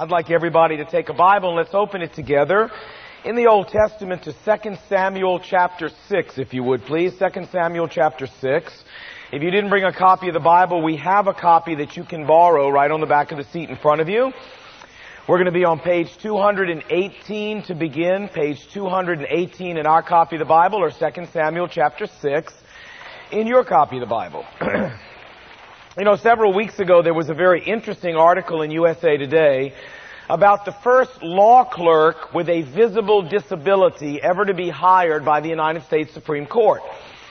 I'd like everybody to take a Bible and let's open it together in the Old Testament to 2 Samuel chapter 6, if you would please. 2 Samuel chapter 6. If you didn't bring a copy of the Bible, we have a copy that you can borrow right on the back of the seat in front of you. We're going to be on page 218 to begin, page 218 in our copy of the Bible, or 2 Samuel chapter 6 in your copy of the Bible. You know, several weeks ago there was a very interesting article in USA Today about the first law clerk with a visible disability ever to be hired by the United States Supreme Court.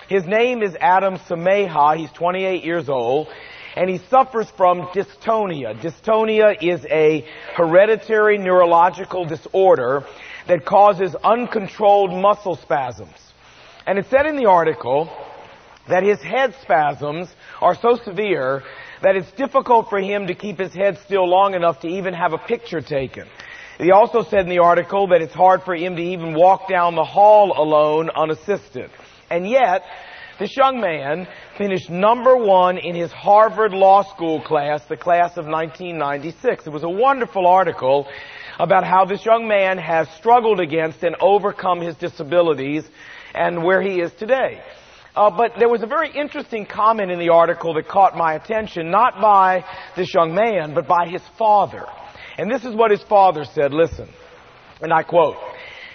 His name is Adam Samaha. He's 28 years old and he suffers from dystonia. Dystonia is a hereditary neurological disorder that causes uncontrolled muscle spasms. And it said in the article that his head spasms are so severe that it's difficult for him to keep his head still long enough to even have a picture taken. He also said in the article that it's hard for him to even walk down the hall alone unassisted. And yet, this young man finished number one in his Harvard Law School class, the class of 1996. It was a wonderful article about how this young man has struggled against and overcome his disabilities and where he is today. Uh, but there was a very interesting comment in the article that caught my attention, not by this young man, but by his father. And this is what his father said. Listen, and I quote.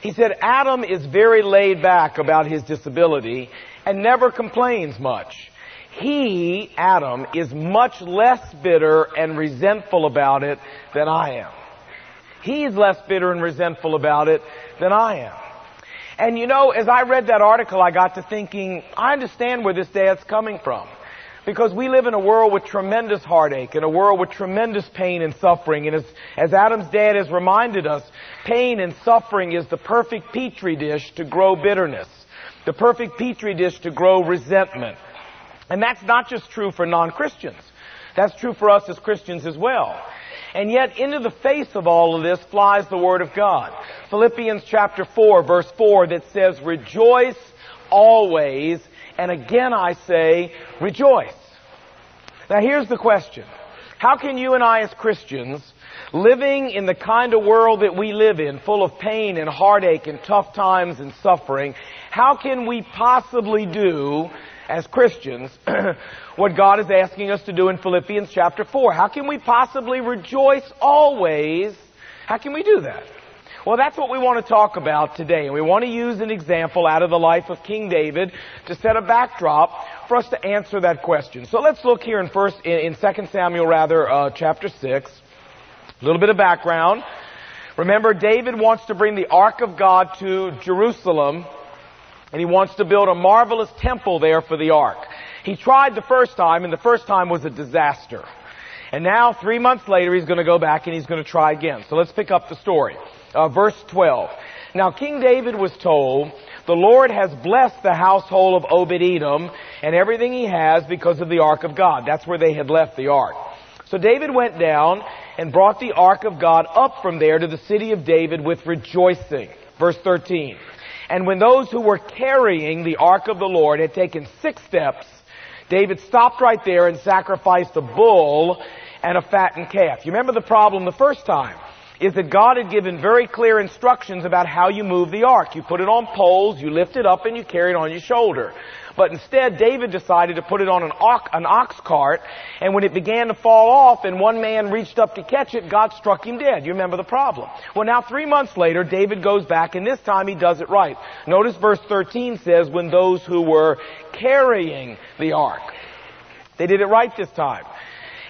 He said, Adam is very laid back about his disability and never complains much. He, Adam, is much less bitter and resentful about it than I am. He's less bitter and resentful about it than I am. And you know, as I read that article, I got to thinking, I understand where this dad's coming from. Because we live in a world with tremendous heartache, and a world with tremendous pain and suffering. And as, as Adam's dad has reminded us, pain and suffering is the perfect petri dish to grow bitterness. The perfect petri dish to grow resentment. And that's not just true for non-Christians. That's true for us as Christians as well. And yet into the face of all of this flies the Word of God. Philippians chapter 4 verse 4 that says, rejoice always, and again I say, rejoice. Now here's the question. How can you and I as Christians, living in the kind of world that we live in, full of pain and heartache and tough times and suffering, how can we possibly do as Christians what God is asking us to do in Philippians chapter 4. How can we possibly rejoice always? How can we do that? Well, that's what we want to talk about today. And we want to use an example out of the life of King David to set a backdrop for us to answer that question. So let's look here in first, in, in 2 Samuel rather, uh, chapter 6. A little bit of background. Remember, David wants to bring the Ark of God to Jerusalem and he wants to build a marvelous temple there for the ark. He tried the first time, and the first time was a disaster. And now, three months later, he's going to go back and he's going to try again. So let's pick up the story. Uh, verse 12. Now, King David was told, the Lord has blessed the household of Obed-Edom and everything he has because of the ark of God. That's where they had left the ark. So David went down and brought the ark of God up from there to the city of David with rejoicing. Verse 13. And when those who were carrying the ark of the Lord had taken six steps, David stopped right there and sacrificed a bull and a fattened calf. You remember the problem the first time? Is that God had given very clear instructions about how you move the ark. You put it on poles, you lift it up, and you carry it on your shoulder. But instead, David decided to put it on an ox, an ox cart, and when it began to fall off and one man reached up to catch it, God struck him dead. You remember the problem. Well, now three months later, David goes back, and this time he does it right. Notice verse 13 says, when those who were carrying the ark. They did it right this time.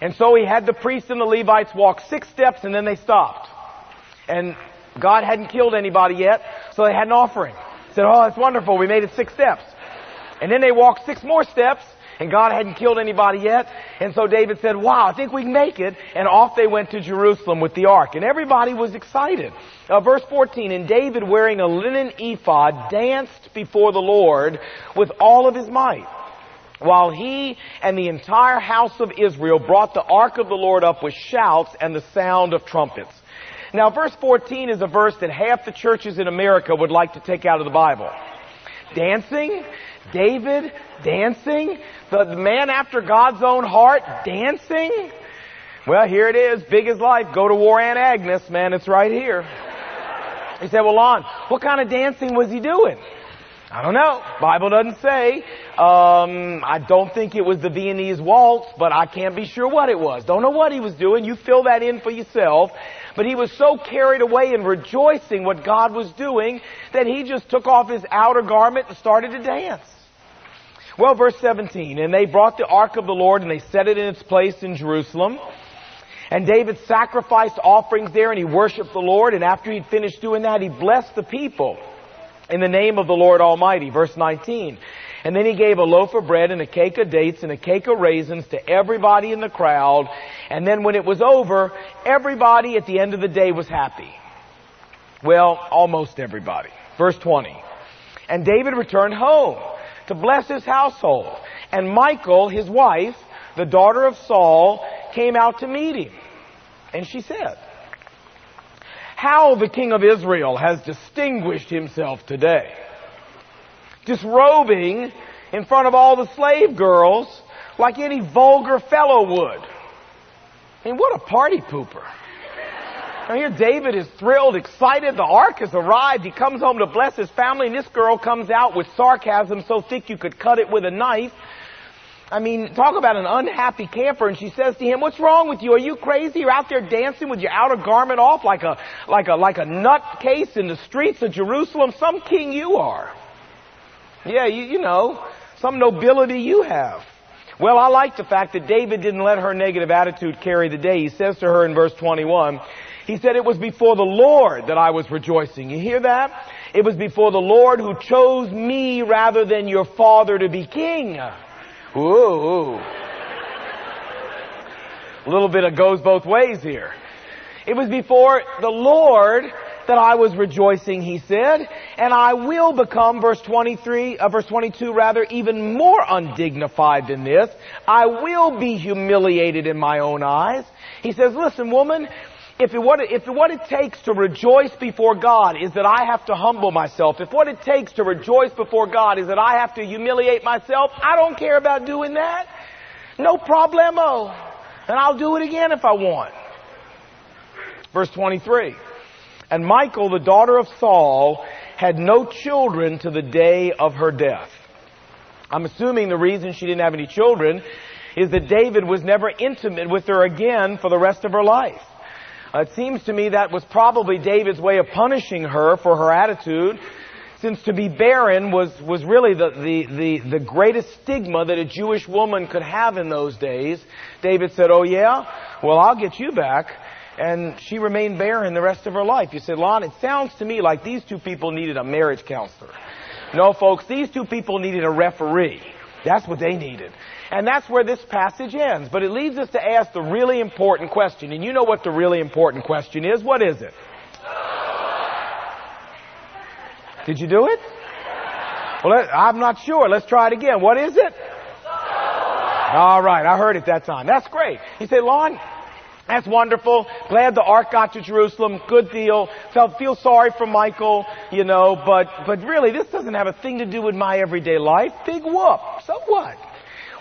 And so he had the priests and the Levites walk six steps and then they stopped. And God hadn't killed anybody yet, so they had an offering. Said, oh, that's wonderful. We made it six steps. And then they walked six more steps, and God hadn't killed anybody yet. And so David said, wow, I think we can make it. And off they went to Jerusalem with the ark. And everybody was excited. Uh, verse 14, and David wearing a linen ephod danced before the Lord with all of his might. While he and the entire house of Israel brought the ark of the Lord up with shouts and the sound of trumpets. Now verse 14 is a verse that half the churches in America would like to take out of the Bible. Dancing? David dancing? The man after God's own heart dancing? Well, here it is, big as life. Go to war, Aunt Agnes, man, it's right here. He said, well, Lon, what kind of dancing was he doing? I don't know. Bible doesn't say. Um, I don't think it was the Viennese waltz, but I can't be sure what it was. Don't know what he was doing. You fill that in for yourself. But he was so carried away in rejoicing what God was doing that he just took off his outer garment and started to dance. Well, verse 17, and they brought the ark of the Lord and they set it in its place in Jerusalem. And David sacrificed offerings there and he worshiped the Lord. And after he'd finished doing that, he blessed the people in the name of the Lord Almighty. Verse 19. And then he gave a loaf of bread and a cake of dates and a cake of raisins to everybody in the crowd. And then when it was over, everybody at the end of the day was happy. Well, almost everybody. Verse 20. And David returned home to bless his household. And Michal, his wife, the daughter of Saul, came out to meet him. And she said, How the king of Israel has distinguished himself today. Disrobing in front of all the slave girls like any vulgar fellow would. I mean, what a party pooper. Now here David is thrilled, excited, the ark has arrived, he comes home to bless his family, and this girl comes out with sarcasm so thick you could cut it with a knife. I mean, talk about an unhappy camper. And she says to him, what's wrong with you? Are you crazy? You're out there dancing with your outer garment off like a, like a, like a nutcase in the streets of Jerusalem. Some king you are. Yeah, you, you know, some nobility you have. Well, I like the fact that David didn't let her negative attitude carry the day. He says to her in verse 21, he said, it was before the Lord that I was rejoicing. You hear that? It was before the Lord who chose me rather than your father to be king. Ooh. A little bit of goes both ways here. It was before the Lord that I was rejoicing, he said, and I will become, verse 23, uh, verse 22 rather, even more undignified than this. I will be humiliated in my own eyes. He says, listen woman, if it, what it, if what it takes to rejoice before God is that I have to humble myself, if what it takes to rejoice before God is that I have to humiliate myself, I don't care about doing that. No problemo. And I'll do it again if I want. Verse 23. And Michal, the daughter of Saul, had no children to the day of her death. I'm assuming the reason she didn't have any children is that David was never intimate with her again for the rest of her life. Uh, it seems to me that was probably David's way of punishing her for her attitude, since to be barren was, was really the, the, the, the greatest stigma that a Jewish woman could have in those days. David said, oh yeah? Well, I'll get you back. And she remained barren the rest of her life. You said, Lon, it sounds to me like these two people needed a marriage counselor. No, folks, these two people needed a referee. That's what they needed. And that's where this passage ends. But it leads us to ask the really important question. And you know what the really important question is. What is it? Did you do it? Well, I'm not sure. Let's try it again. What is it? All right. I heard it that time. That's great. You say, Lon, that's wonderful. Glad the ark got to Jerusalem. Good deal. Felt feel sorry for Michal, you know, but but really this doesn't have a thing to do with my everyday life. Big whoop. So what?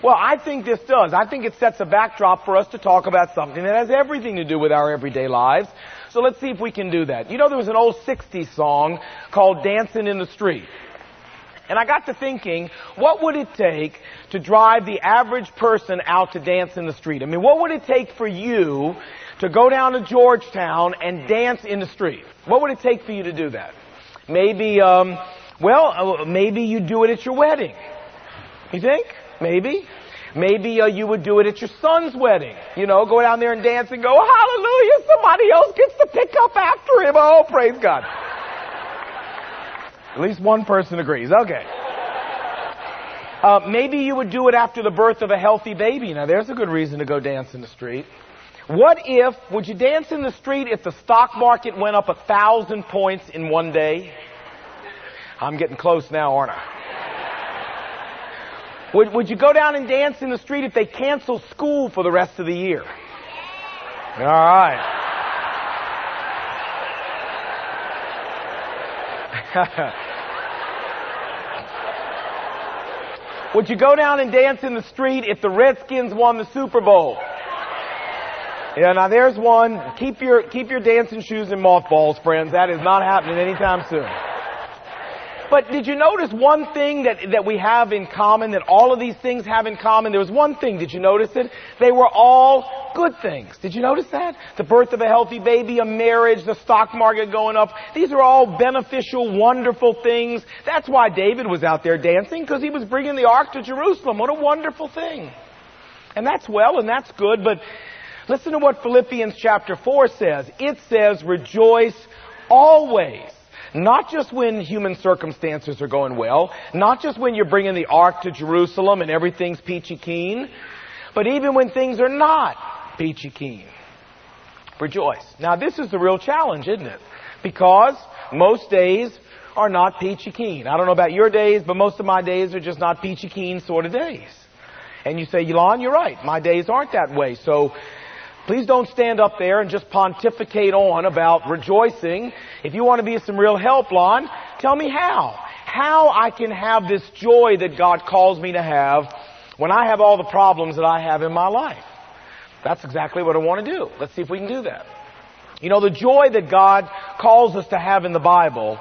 Well, I think this does. I think it sets a backdrop for us to talk about something that has everything to do with our everyday lives. So let's see if we can do that. You know, there was an old 60s song called Dancing in the Street. And I got to thinking, what would it take to drive the average person out to dance in the street? I mean, what would it take for you to go down to Georgetown and dance in the street? What would it take for you to do that? Maybe, um, well, uh, maybe you do it at your wedding. You think? Maybe. Maybe uh, you would do it at your son's wedding. You know, go down there and dance and go, hallelujah, somebody else gets to pick up after him. Oh, praise God. At least one person agrees. Okay. Uh, maybe you would do it after the birth of a healthy baby. Now, there's a good reason to go dance in the street. What if, would you dance in the street if the stock market went up a thousand points in one day? I'm getting close now, aren't I? Would, would you go down and dance in the street if they cancel school for the rest of the year? All right. Would you go down and dance in the street if the Redskins won the Super Bowl? Yeah, now there's one. Keep your, keep your dancing shoes in mothballs, friends. That is not happening anytime soon. But did you notice one thing that, that we have in common, that all of these things have in common? There was one thing, did you notice it? They were all good things. Did you notice that? The birth of a healthy baby, a marriage, the stock market going up. These are all beneficial, wonderful things. That's why David was out there dancing, because he was bringing the ark to Jerusalem. What a wonderful thing. And that's well and that's good, but listen to what Philippians chapter 4 says. It says, rejoice always. Not just when human circumstances are going well, not just when you're bringing the ark to Jerusalem and everything's peachy keen, but even when things are not peachy keen. Rejoice. Now this is the real challenge, isn't it? Because most days are not peachy keen. I don't know about your days, but most of my days are just not peachy keen sort of days. And you say, Elon, you're right. My days aren't that way. So please don't stand up there and just pontificate on about rejoicing. If you want to be some real help, Lon, tell me how. How I can have this joy that God calls me to have when I have all the problems that I have in my life. That's exactly what I want to do. Let's see if we can do that. You know, the joy that God calls us to have in the Bible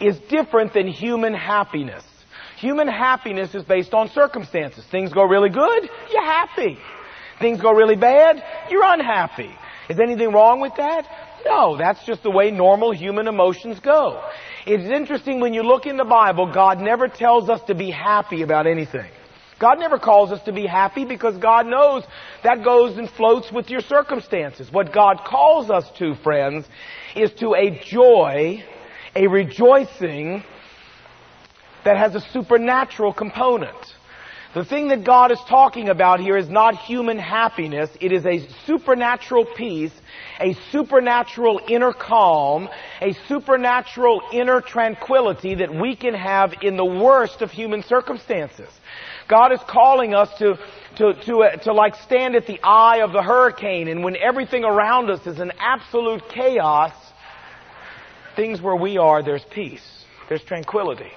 is different than human happiness. Human happiness is based on circumstances. Things go really good, you're happy. Things go really bad, you're unhappy. Is anything wrong with that? No, that's just the way normal human emotions go. It's interesting when you look in the Bible, God never tells us to be happy about anything. God never calls us to be happy because God knows that goes and floats with your circumstances. What God calls us to, friends, is to a joy, a rejoicing that has a supernatural component. The thing that God is talking about here is not human happiness. It is a supernatural peace, a supernatural inner calm, a supernatural inner tranquility that we can have in the worst of human circumstances. God is calling us to, to, to, uh, to like stand at the eye of the hurricane and when everything around us is an absolute chaos, things where we are, there's peace. There's tranquility.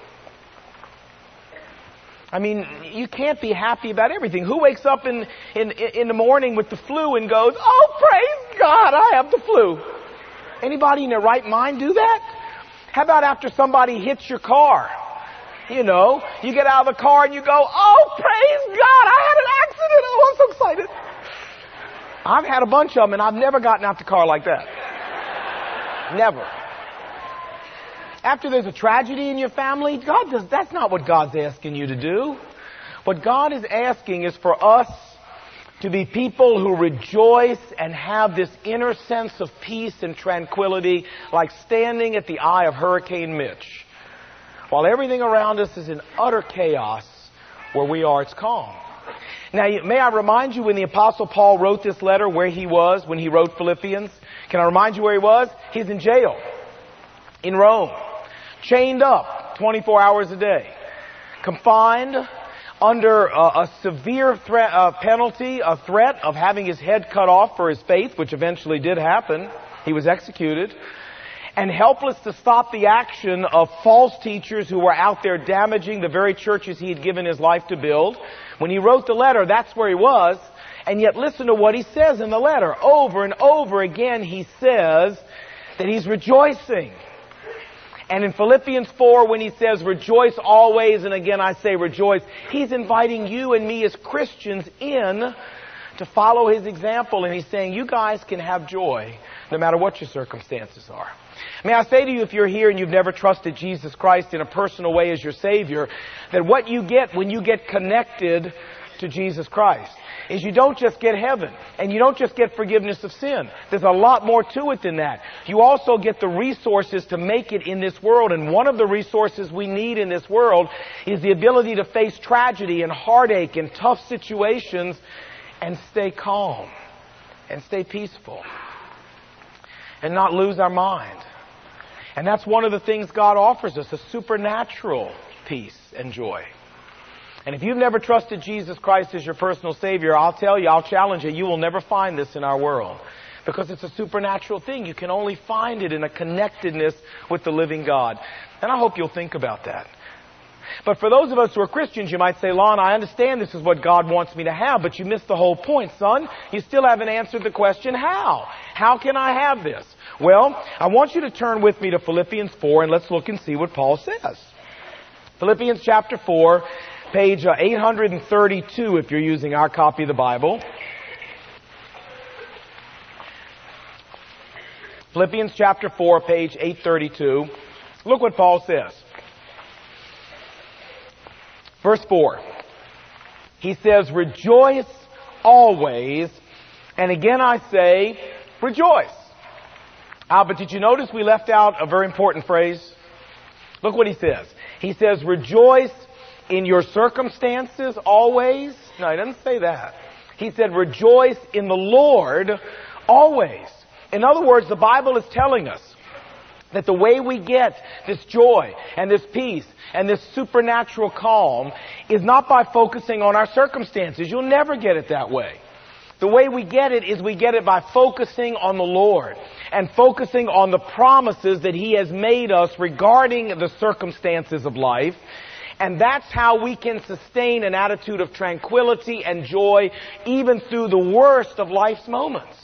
I mean, you can't be happy about everything. Who wakes up in, in, in the morning with the flu and goes, oh, praise God, I have the flu? Anybody in their right mind do that? How about after somebody hits your car? You know, you get out of the car and you go, oh, praise God, I had an accident. Oh, I'm so excited. I've had a bunch of them and I've never gotten out the car like that. Never after there's a tragedy in your family, God does, that's not what God's asking you to do. What God is asking is for us to be people who rejoice and have this inner sense of peace and tranquility like standing at the eye of Hurricane Mitch. While everything around us is in utter chaos, where we are, it's calm. Now, may I remind you when the apostle Paul wrote this letter where he was when he wrote Philippians? Can I remind you where he was? He's in jail. In Rome chained up 24 hours a day, confined under a, a severe threat, uh, penalty, a threat of having his head cut off for his faith, which eventually did happen. He was executed. And helpless to stop the action of false teachers who were out there damaging the very churches he had given his life to build. When he wrote the letter, that's where he was. And yet listen to what he says in the letter. Over and over again he says that he's rejoicing. And in Philippians 4, when he says rejoice always, and again I say rejoice, he's inviting you and me as Christians in to follow his example. And he's saying you guys can have joy no matter what your circumstances are. May I say to you, if you're here and you've never trusted Jesus Christ in a personal way as your Savior, that what you get when you get connected to Jesus Christ is you don't just get heaven and you don't just get forgiveness of sin. There's a lot more to it than that. You also get the resources to make it in this world and one of the resources we need in this world is the ability to face tragedy and heartache and tough situations and stay calm and stay peaceful and not lose our mind. And that's one of the things God offers us, a supernatural peace and joy. And if you've never trusted Jesus Christ as your personal Savior, I'll tell you, I'll challenge you, you will never find this in our world. Because it's a supernatural thing. You can only find it in a connectedness with the living God. And I hope you'll think about that. But for those of us who are Christians, you might say, Lon, I understand this is what God wants me to have, but you missed the whole point, son. You still haven't answered the question, how? How can I have this? Well, I want you to turn with me to Philippians 4 and let's look and see what Paul says. Philippians chapter 4, page uh, 832 if you're using our copy of the Bible. Philippians chapter 4, page 832. Look what Paul says. Verse 4. He says, Rejoice always. And again I say, Rejoice. Ah, but did you notice we left out a very important phrase? Look what he says. He says, Rejoice in your circumstances always. No, he doesn't say that. He said, Rejoice in the Lord always. In other words, the Bible is telling us that the way we get this joy and this peace and this supernatural calm is not by focusing on our circumstances. You'll never get it that way. The way we get it is we get it by focusing on the Lord and focusing on the promises that He has made us regarding the circumstances of life. And that's how we can sustain an attitude of tranquility and joy even through the worst of life's moments.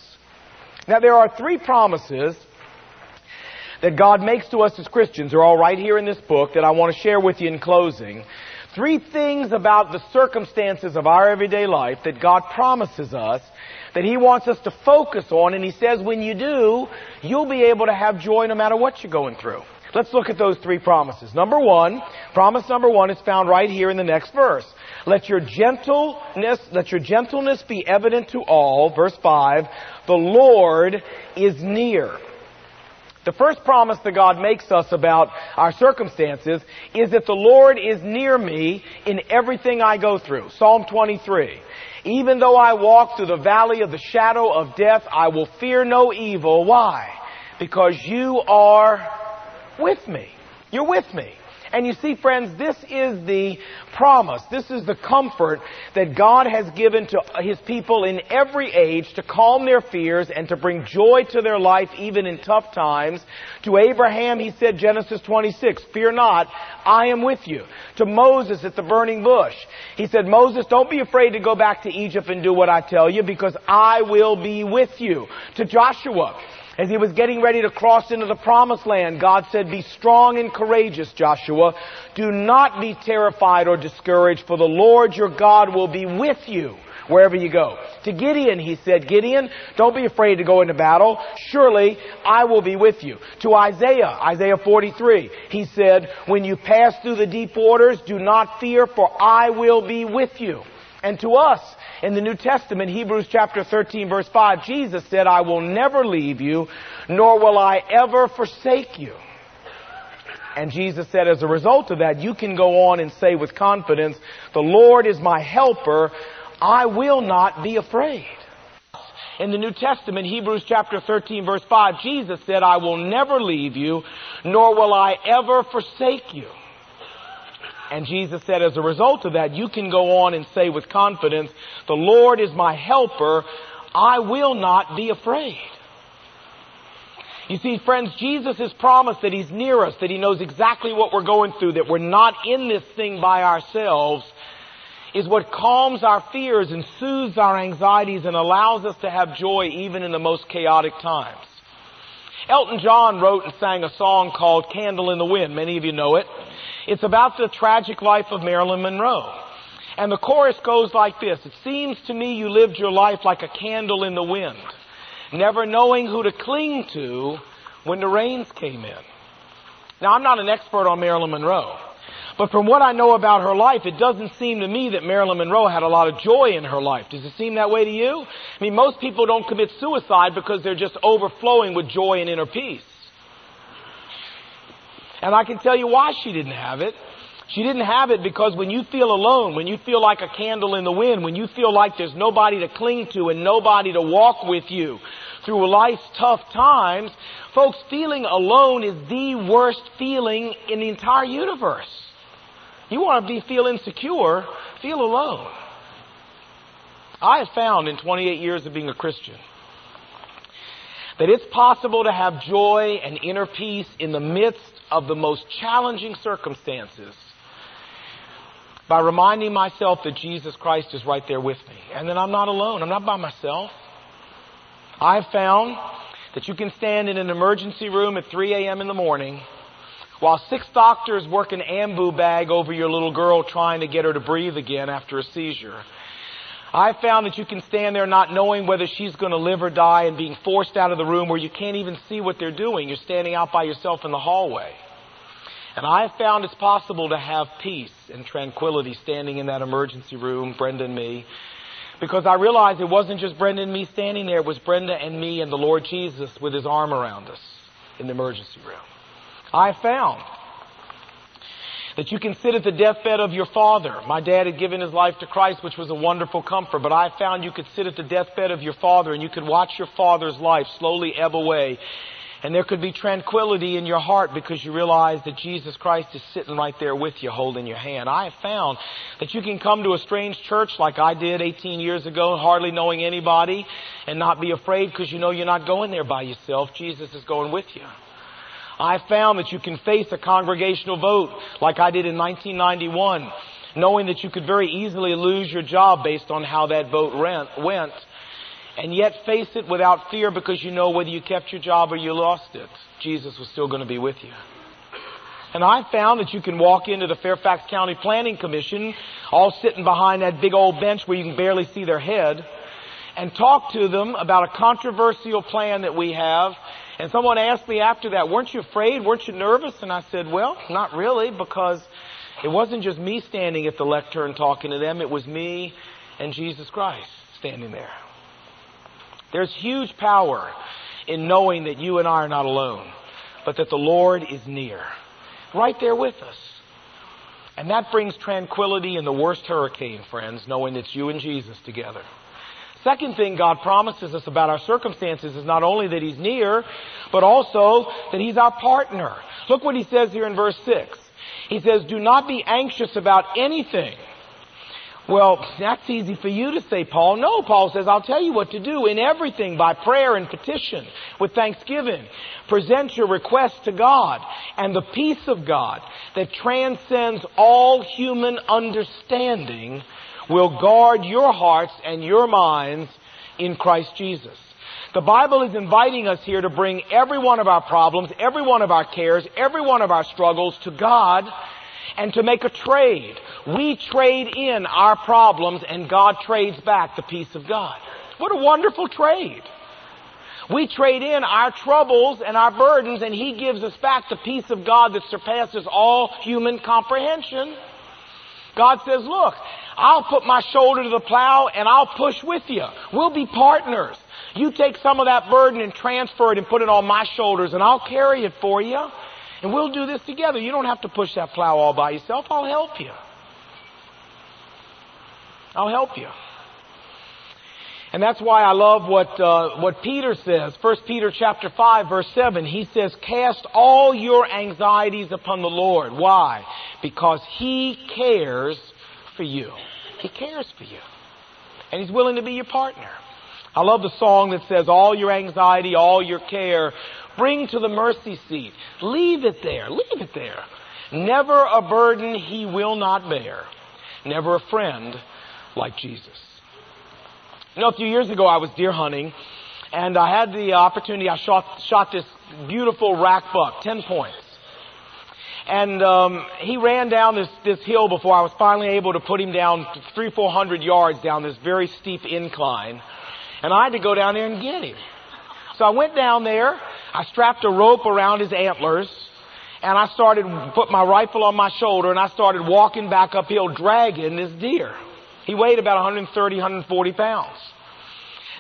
Now there are three promises that God makes to us as Christians are all right here in this book that I want to share with you in closing. Three things about the circumstances of our everyday life that God promises us that He wants us to focus on and He says when you do, you'll be able to have joy no matter what you're going through. Let's look at those three promises. Number one, promise number one is found right here in the next verse. Let your gentleness, let your gentleness be evident to all. Verse five, the Lord is near. The first promise that God makes us about our circumstances is that the Lord is near me in everything I go through. Psalm 23. Even though I walk through the valley of the shadow of death, I will fear no evil. Why? Because you are with me. You're with me. And you see, friends, this is the promise. This is the comfort that God has given to His people in every age to calm their fears and to bring joy to their life even in tough times. To Abraham, He said, Genesis 26, fear not, I am with you. To Moses at the burning bush, He said, Moses, don't be afraid to go back to Egypt and do what I tell you because I will be with you. To Joshua, as he was getting ready to cross into the promised land, God said, be strong and courageous, Joshua. Do not be terrified or discouraged, for the Lord your God will be with you wherever you go. To Gideon, he said, Gideon, don't be afraid to go into battle. Surely I will be with you. To Isaiah, Isaiah 43, he said, when you pass through the deep waters, do not fear, for I will be with you. And to us, in the New Testament, Hebrews chapter 13 verse 5, Jesus said, I will never leave you, nor will I ever forsake you. And Jesus said, as a result of that, you can go on and say with confidence, the Lord is my helper. I will not be afraid. In the New Testament, Hebrews chapter 13 verse 5, Jesus said, I will never leave you, nor will I ever forsake you. And Jesus said, as a result of that, you can go on and say with confidence, the Lord is my helper. I will not be afraid. You see, friends, Jesus has promised that He's near us, that He knows exactly what we're going through, that we're not in this thing by ourselves, is what calms our fears and soothes our anxieties and allows us to have joy even in the most chaotic times. Elton John wrote and sang a song called Candle in the Wind. Many of you know it. It's about the tragic life of Marilyn Monroe. And the chorus goes like this. It seems to me you lived your life like a candle in the wind, never knowing who to cling to when the rains came in. Now I'm not an expert on Marilyn Monroe, but from what I know about her life, it doesn't seem to me that Marilyn Monroe had a lot of joy in her life. Does it seem that way to you? I mean, most people don't commit suicide because they're just overflowing with joy and inner peace. And I can tell you why she didn't have it. She didn't have it because when you feel alone, when you feel like a candle in the wind, when you feel like there's nobody to cling to and nobody to walk with you through life's tough times, folks, feeling alone is the worst feeling in the entire universe. You want to be feel insecure, feel alone. I have found in 28 years of being a Christian that it's possible to have joy and inner peace in the midst of the most challenging circumstances by reminding myself that Jesus Christ is right there with me and that I'm not alone. I'm not by myself. I've found that you can stand in an emergency room at 3 a.m. in the morning while six doctors work an ambu bag over your little girl trying to get her to breathe again after a seizure. I found that you can stand there not knowing whether she's going to live or die and being forced out of the room where you can't even see what they're doing. You're standing out by yourself in the hallway. And I found it's possible to have peace and tranquility standing in that emergency room, Brenda and me, because I realized it wasn't just Brenda and me standing there, it was Brenda and me and the Lord Jesus with his arm around us in the emergency room. I found that you can sit at the deathbed of your father. My dad had given his life to Christ, which was a wonderful comfort, but I found you could sit at the deathbed of your father and you could watch your father's life slowly ebb away. And there could be tranquility in your heart because you realize that Jesus Christ is sitting right there with you, holding your hand. I have found that you can come to a strange church like I did 18 years ago, hardly knowing anybody, and not be afraid because you know you're not going there by yourself. Jesus is going with you. I found that you can face a congregational vote like I did in 1991, knowing that you could very easily lose your job based on how that vote went, and yet face it without fear because you know whether you kept your job or you lost it, Jesus was still going to be with you. And I found that you can walk into the Fairfax County Planning Commission, all sitting behind that big old bench where you can barely see their head, and talk to them about a controversial plan that we have and someone asked me after that, weren't you afraid? Weren't you nervous? And I said, well, not really, because it wasn't just me standing at the lectern talking to them. It was me and Jesus Christ standing there. There's huge power in knowing that you and I are not alone, but that the Lord is near, right there with us. And that brings tranquility in the worst hurricane, friends, knowing it's you and Jesus together. Second thing God promises us about our circumstances is not only that He's near, but also that He's our partner. Look what He says here in verse 6. He says, do not be anxious about anything. Well, that's easy for you to say, Paul. No, Paul says, I'll tell you what to do in everything by prayer and petition with thanksgiving. Present your requests to God and the peace of God that transcends all human understanding will guard your hearts and your minds in Christ Jesus. The Bible is inviting us here to bring every one of our problems, every one of our cares, every one of our struggles to God and to make a trade. We trade in our problems and God trades back the peace of God. What a wonderful trade. We trade in our troubles and our burdens and He gives us back the peace of God that surpasses all human comprehension. God says, look, I'll put my shoulder to the plow and I'll push with you. We'll be partners. You take some of that burden and transfer it and put it on my shoulders and I'll carry it for you. And we'll do this together. You don't have to push that plow all by yourself. I'll help you. I'll help you. And that's why I love what uh, what Peter says. First Peter chapter five verse seven. He says, "Cast all your anxieties upon the Lord." Why? Because He cares for you. He cares for you. And He's willing to be your partner. I love the song that says, all your anxiety, all your care, bring to the mercy seat. Leave it there. Leave it there. Never a burden He will not bear. Never a friend like Jesus. You know, a few years ago I was deer hunting and I had the opportunity, I shot, shot this beautiful rack buck, 10 points. And um, he ran down this, this hill before I was finally able to put him down three, four hundred yards down this very steep incline. And I had to go down there and get him. So I went down there, I strapped a rope around his antlers, and I started, put my rifle on my shoulder, and I started walking back uphill dragging this deer. He weighed about 130, 140 pounds.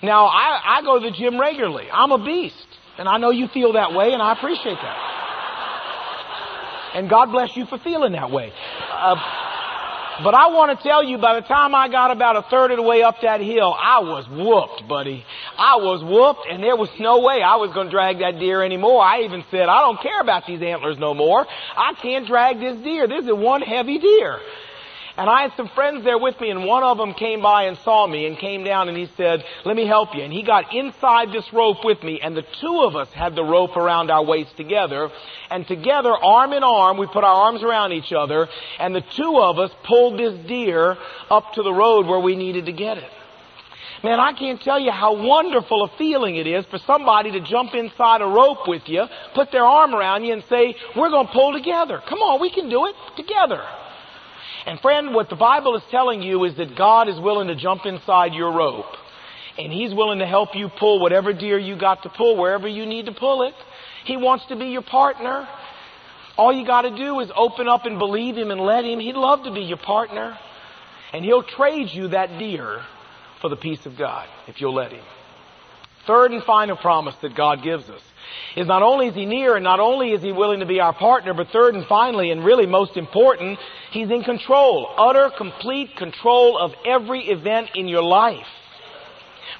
Now, I, I go to the gym regularly. I'm a beast. And I know you feel that way, and I appreciate that. And God bless you for feeling that way. Uh, but I want to tell you, by the time I got about a third of the way up that hill, I was whooped, buddy. I was whooped, and there was no way I was going to drag that deer anymore. I even said, I don't care about these antlers no more. I can't drag this deer. This is one heavy deer. And I had some friends there with me and one of them came by and saw me and came down and he said, let me help you. And he got inside this rope with me and the two of us had the rope around our waist together. And together, arm in arm, we put our arms around each other and the two of us pulled this deer up to the road where we needed to get it. Man, I can't tell you how wonderful a feeling it is for somebody to jump inside a rope with you, put their arm around you and say, we're going to pull together. Come on, we can do it together. And friend, what the Bible is telling you is that God is willing to jump inside your rope. And He's willing to help you pull whatever deer you got to pull wherever you need to pull it. He wants to be your partner. All you got to do is open up and believe Him and let Him. He'd love to be your partner. And He'll trade you that deer for the peace of God if you'll let Him. Third and final promise that God gives us is not only is He near and not only is He willing to be our partner, but third and finally and really most important, He's in control. Utter, complete control of every event in your life.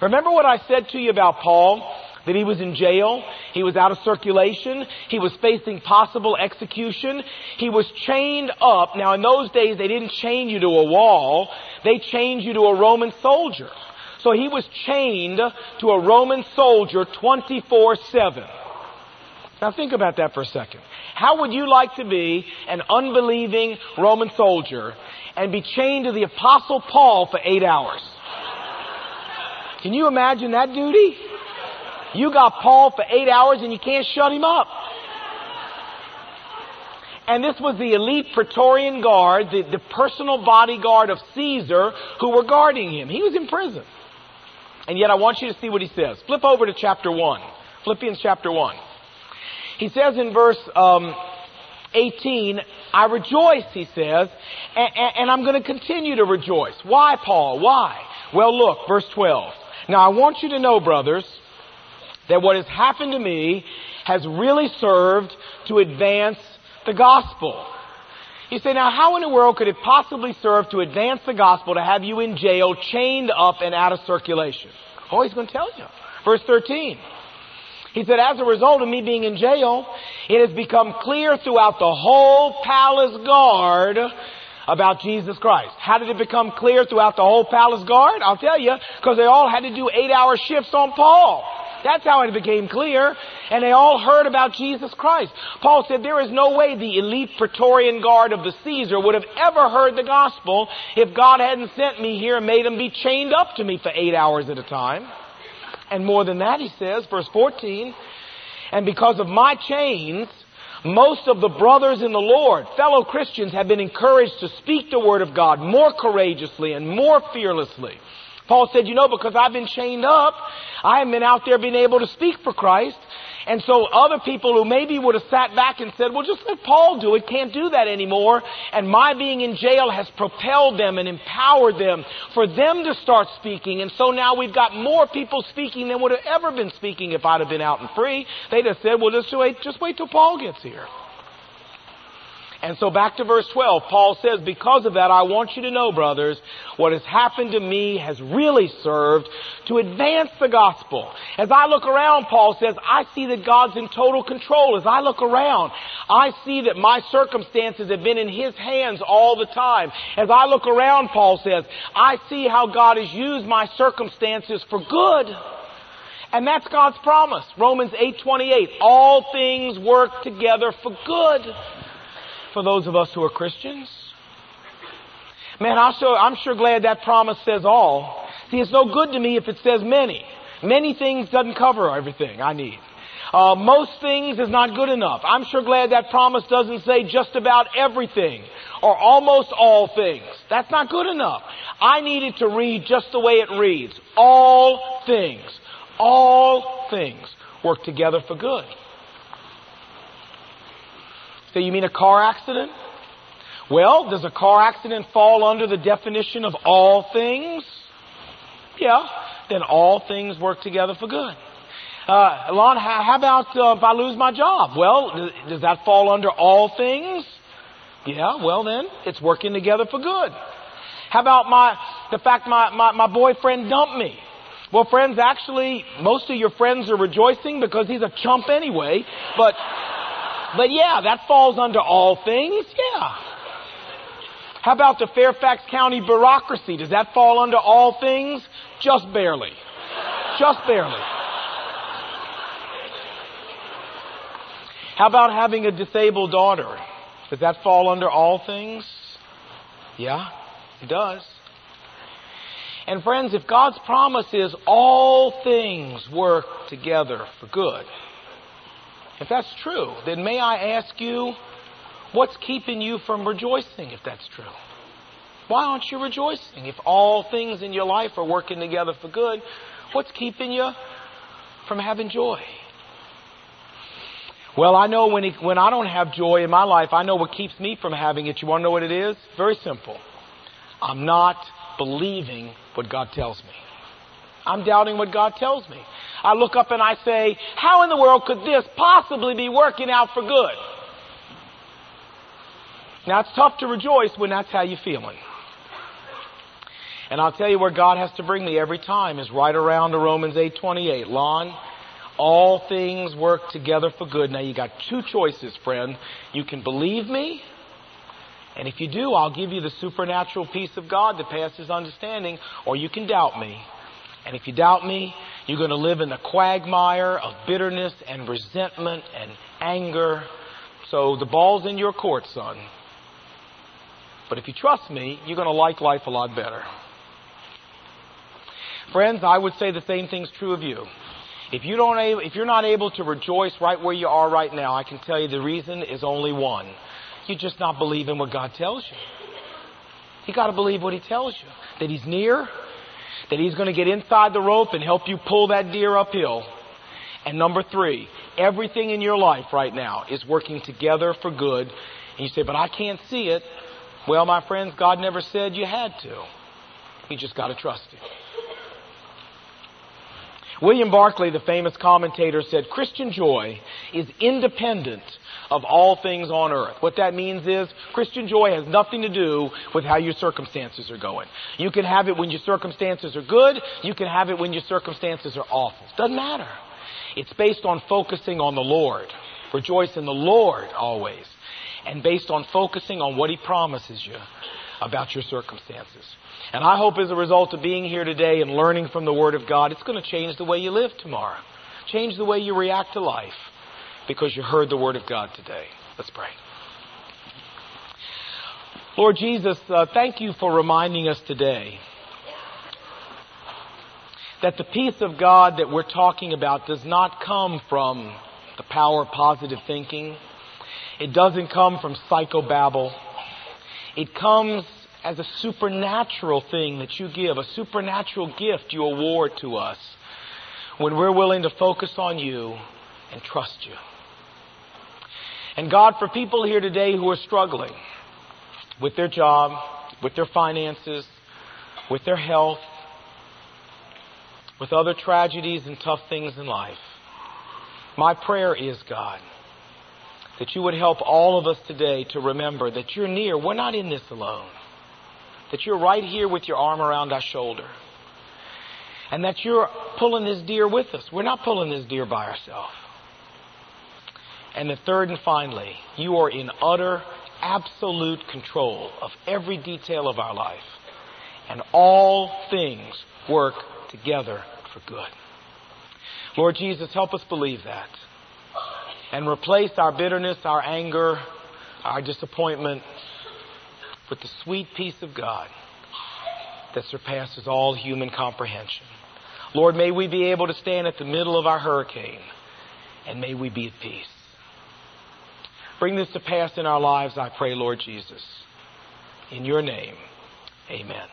Remember what I said to you about Paul? That he was in jail. He was out of circulation. He was facing possible execution. He was chained up. Now in those days they didn't chain you to a wall. They chained you to a Roman soldier. So he was chained to a Roman soldier 24-7. Now think about that for a second. How would you like to be an unbelieving Roman soldier and be chained to the apostle Paul for eight hours? Can you imagine that duty? You got Paul for eight hours and you can't shut him up. And this was the elite Praetorian Guard, the, the personal bodyguard of Caesar who were guarding him. He was in prison. And yet I want you to see what he says. Flip over to chapter 1. Philippians chapter 1. He says in verse um, 18, I rejoice, he says, and, and, and I'm going to continue to rejoice. Why, Paul? Why? Well, look, verse 12. Now I want you to know, brothers, that what has happened to me has really served to advance the gospel. You say, now how in the world could it possibly serve to advance the gospel to have you in jail, chained up and out of circulation? Oh, he's going to tell you. Verse 13. He said, as a result of me being in jail, it has become clear throughout the whole palace guard about Jesus Christ. How did it become clear throughout the whole palace guard? I'll tell you, because they all had to do eight hour shifts on Paul. That's how it became clear. And they all heard about Jesus Christ. Paul said there is no way the elite Praetorian Guard of the Caesar would have ever heard the gospel if God hadn't sent me here and made them be chained up to me for eight hours at a time. And more than that, he says, verse 14, and because of my chains, most of the brothers in the Lord, fellow Christians, have been encouraged to speak the Word of God more courageously and more fearlessly. Paul said, you know, because I've been chained up, I haven't been out there being able to speak for Christ. And so other people who maybe would have sat back and said, well, just let Paul do it, can't do that anymore. And my being in jail has propelled them and empowered them for them to start speaking. And so now we've got more people speaking than would have ever been speaking if I'd have been out and free. They'd have said, well, just wait, just wait till Paul gets here. And so back to verse 12, Paul says, because of that, I want you to know, brothers, what has happened to me has really served to advance the gospel. As I look around, Paul says, I see that God's in total control. As I look around, I see that my circumstances have been in His hands all the time. As I look around, Paul says, I see how God has used my circumstances for good. And that's God's promise. Romans 8:28. All things work together for good for those of us who are Christians. Man, I'm sure, I'm sure glad that promise says all. See, it's no good to me if it says many. Many things doesn't cover everything I need. Uh, most things is not good enough. I'm sure glad that promise doesn't say just about everything or almost all things. That's not good enough. I need it to read just the way it reads. All things, all things work together for good. Say, you mean a car accident? Well, does a car accident fall under the definition of all things? Yeah. Then all things work together for good. Uh, Alon, how, about uh, if I lose my job? Well, does that fall under all things? Yeah, well then, it's working together for good. How about my, the fact my, my, my boyfriend dumped me? Well, friends, actually, most of your friends are rejoicing because he's a chump anyway, but but yeah, that falls under all things. Yeah. How about the Fairfax County bureaucracy? Does that fall under all things? Just barely. Just barely. How about having a disabled daughter? Does that fall under all things? Yeah, it does. And friends, if God's promise is all things work together for good, if that's true, then may I ask you, what's keeping you from rejoicing if that's true? Why aren't you rejoicing? If all things in your life are working together for good, what's keeping you from having joy? Well, I know when, when I don't have joy in my life, I know what keeps me from having it. You want to know what it is? Very simple. I'm not believing what God tells me. I'm doubting what God tells me. I look up and I say, how in the world could this possibly be working out for good? Now it's tough to rejoice when that's how you're feeling. And I'll tell you where God has to bring me every time is right around to Romans 8:28. Lon, all things work together for good. Now you got two choices, friend. You can believe me, and if you do, I'll give you the supernatural peace of God that passes understanding, or you can doubt me. And if you doubt me, you're going to live in the quagmire of bitterness and resentment and anger. So the ball's in your court, son. But if you trust me, you're going to like life a lot better. Friends, I would say the same thing's true of you. If you don't, if you're not able to rejoice right where you are right now, I can tell you the reason is only one. You're just not believing what God tells you. You got to believe what He tells you. That He's near, that He's going to get inside the rope and help you pull that deer uphill. And number three, everything in your life right now is working together for good. And you say, but I can't see it. Well, my friends, God never said you had to. You just got to trust Him. William Barclay, the famous commentator, said Christian joy is independent of all things on earth. What that means is Christian joy has nothing to do with how your circumstances are going. You can have it when your circumstances are good. You can have it when your circumstances are awful. Doesn't matter. It's based on focusing on the Lord. Rejoice in the Lord always. And based on focusing on what He promises you about your circumstances. And I hope as a result of being here today and learning from the Word of God, it's going to change the way you live tomorrow. Change the way you react to life because you heard the Word of God today. Let's pray. Lord Jesus, uh, thank you for reminding us today that the peace of God that we're talking about does not come from the power of positive thinking. It doesn't come from psychobabble. It comes as a supernatural thing that you give, a supernatural gift you award to us when we're willing to focus on you and trust you. And God, for people here today who are struggling with their job, with their finances, with their health, with other tragedies and tough things in life, my prayer is, God, that you would help all of us today to remember that you're near. We're not in this alone that you're right here with your arm around our shoulder. And that you're pulling this deer with us. We're not pulling this deer by ourselves. And the third and finally, you are in utter, absolute control of every detail of our life. And all things work together for good. Lord Jesus, help us believe that. And replace our bitterness, our anger, our disappointment with the sweet peace of God that surpasses all human comprehension. Lord, may we be able to stand at the middle of our hurricane and may we be at peace. Bring this to pass in our lives, I pray, Lord Jesus. In your name, amen.